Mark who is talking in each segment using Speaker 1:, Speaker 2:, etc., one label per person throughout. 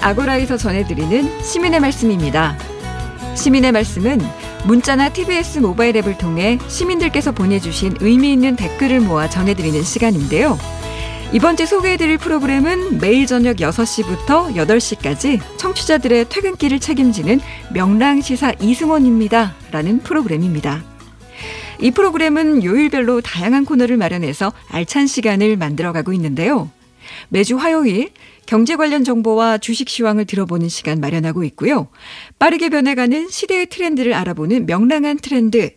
Speaker 1: 아고라에서 전해드리는 시민의 말씀입니다. 시민의 말씀은 문자나 TBS 모바일 앱을 통해 시민들께서 보내주신 의미 있는 댓글을 모아 전해드리는 시간인데요. 이번 주 소개해드릴 프로그램은 매일 저녁 6시부터 8시까지 청취자들의 퇴근길을 책임지는 명랑시사 이승원입니다. 라는 프로그램입니다. 이 프로그램은 요일별로 다양한 코너를 마련해서 알찬 시간을 만들어가고 있는데요. 매주 화요일 경제 관련 정보와 주식 시황을 들어보는 시간 마련하고 있고요. 빠르게 변해가는 시대의 트렌드를 알아보는 명랑한 트렌드.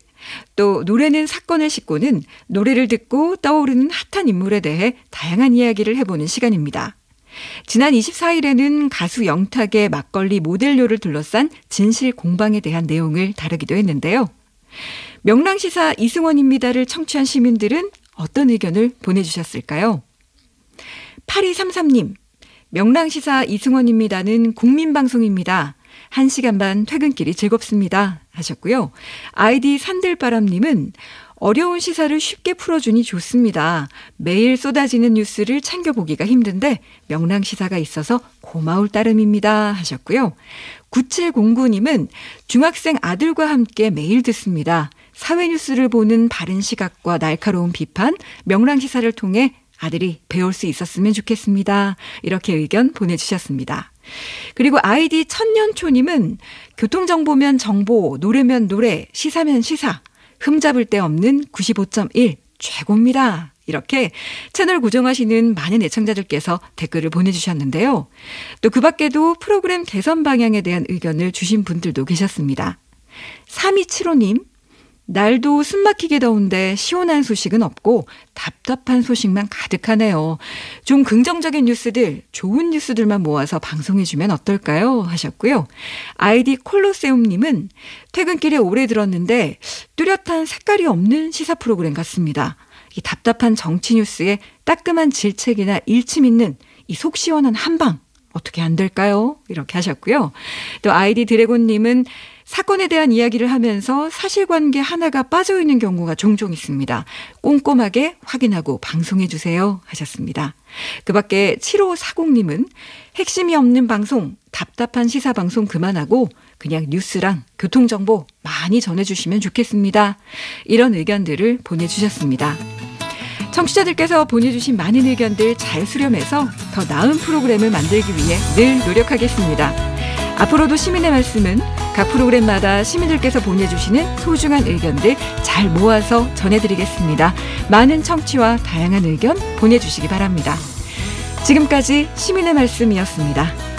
Speaker 1: 또 노래는 사건을 싣고는 노래를 듣고 떠오르는 핫한 인물에 대해 다양한 이야기를 해보는 시간입니다. 지난 24일에는 가수 영탁의 막걸리 모델료를 둘러싼 진실 공방에 대한 내용을 다루기도 했는데요. 명랑시사 이승원입니다를 청취한 시민들은 어떤 의견을 보내주셨을까요? 8233님, 명랑시사 이승원입니다는 국민방송입니다. 1시간 반 퇴근길이 즐겁습니다. 하셨고요. 아이디 산들바람님은 어려운 시사를 쉽게 풀어주니 좋습니다. 매일 쏟아지는 뉴스를 챙겨보기가 힘든데 명랑시사가 있어서 고마울 따름입니다. 하셨고요. 9709님은 중학생 아들과 함께 매일 듣습니다. 사회 뉴스를 보는 바른 시각과 날카로운 비판, 명랑시사를 통해 아들이 배울 수 있었으면 좋겠습니다. 이렇게 의견 보내주셨습니다. 그리고 아이디 천년초님은 교통정보면 정보, 노래면 노래, 시사면 시사, 흠잡을 데 없는 95.1 최고입니다. 이렇게 채널 고정하시는 많은 애청자들께서 댓글을 보내주셨는데요. 또 그 밖에도 프로그램 개선 방향에 대한 의견을 주신 분들도 계셨습니다. 3275님, 날도 숨막히게 더운데 시원한 소식은 없고 답답한 소식만 가득하네요. 좀 긍정적인 뉴스들, 좋은 뉴스들만 모아서 방송해주면 어떨까요? 하셨고요. 아이디 콜로세움님은 퇴근길에 오래 들었는데 뚜렷한 색깔이 없는 시사 프로그램 같습니다. 이 답답한 정치 뉴스에 따끔한 질책이나 일침 있는 이 속 시원한 한방 어떻게 안 될까요? 이렇게 하셨고요. 또 아이디 드래곤님은 사건에 대한 이야기를 하면서 사실관계 하나가 빠져 있는 경우가 종종 있습니다. 꼼꼼하게 확인하고 방송해 주세요 하셨습니다. 그 밖에 7540님은 핵심이 없는 방송, 답답한 시사 방송 그만하고 그냥 뉴스랑 교통정보 많이 전해주시면 좋겠습니다. 이런 의견들을 보내주셨습니다. 청취자들께서 보내주신 많은 의견들 잘 수렴해서 더 나은 프로그램을 만들기 위해 늘 노력하겠습니다. 앞으로도 시민의 말씀은 각 프로그램마다 시민들께서 보내주시는 소중한 의견들 잘 모아서 전해드리겠습니다. 많은 청취와 다양한 의견 보내주시기 바랍니다. 지금까지 시민의 말씀이었습니다.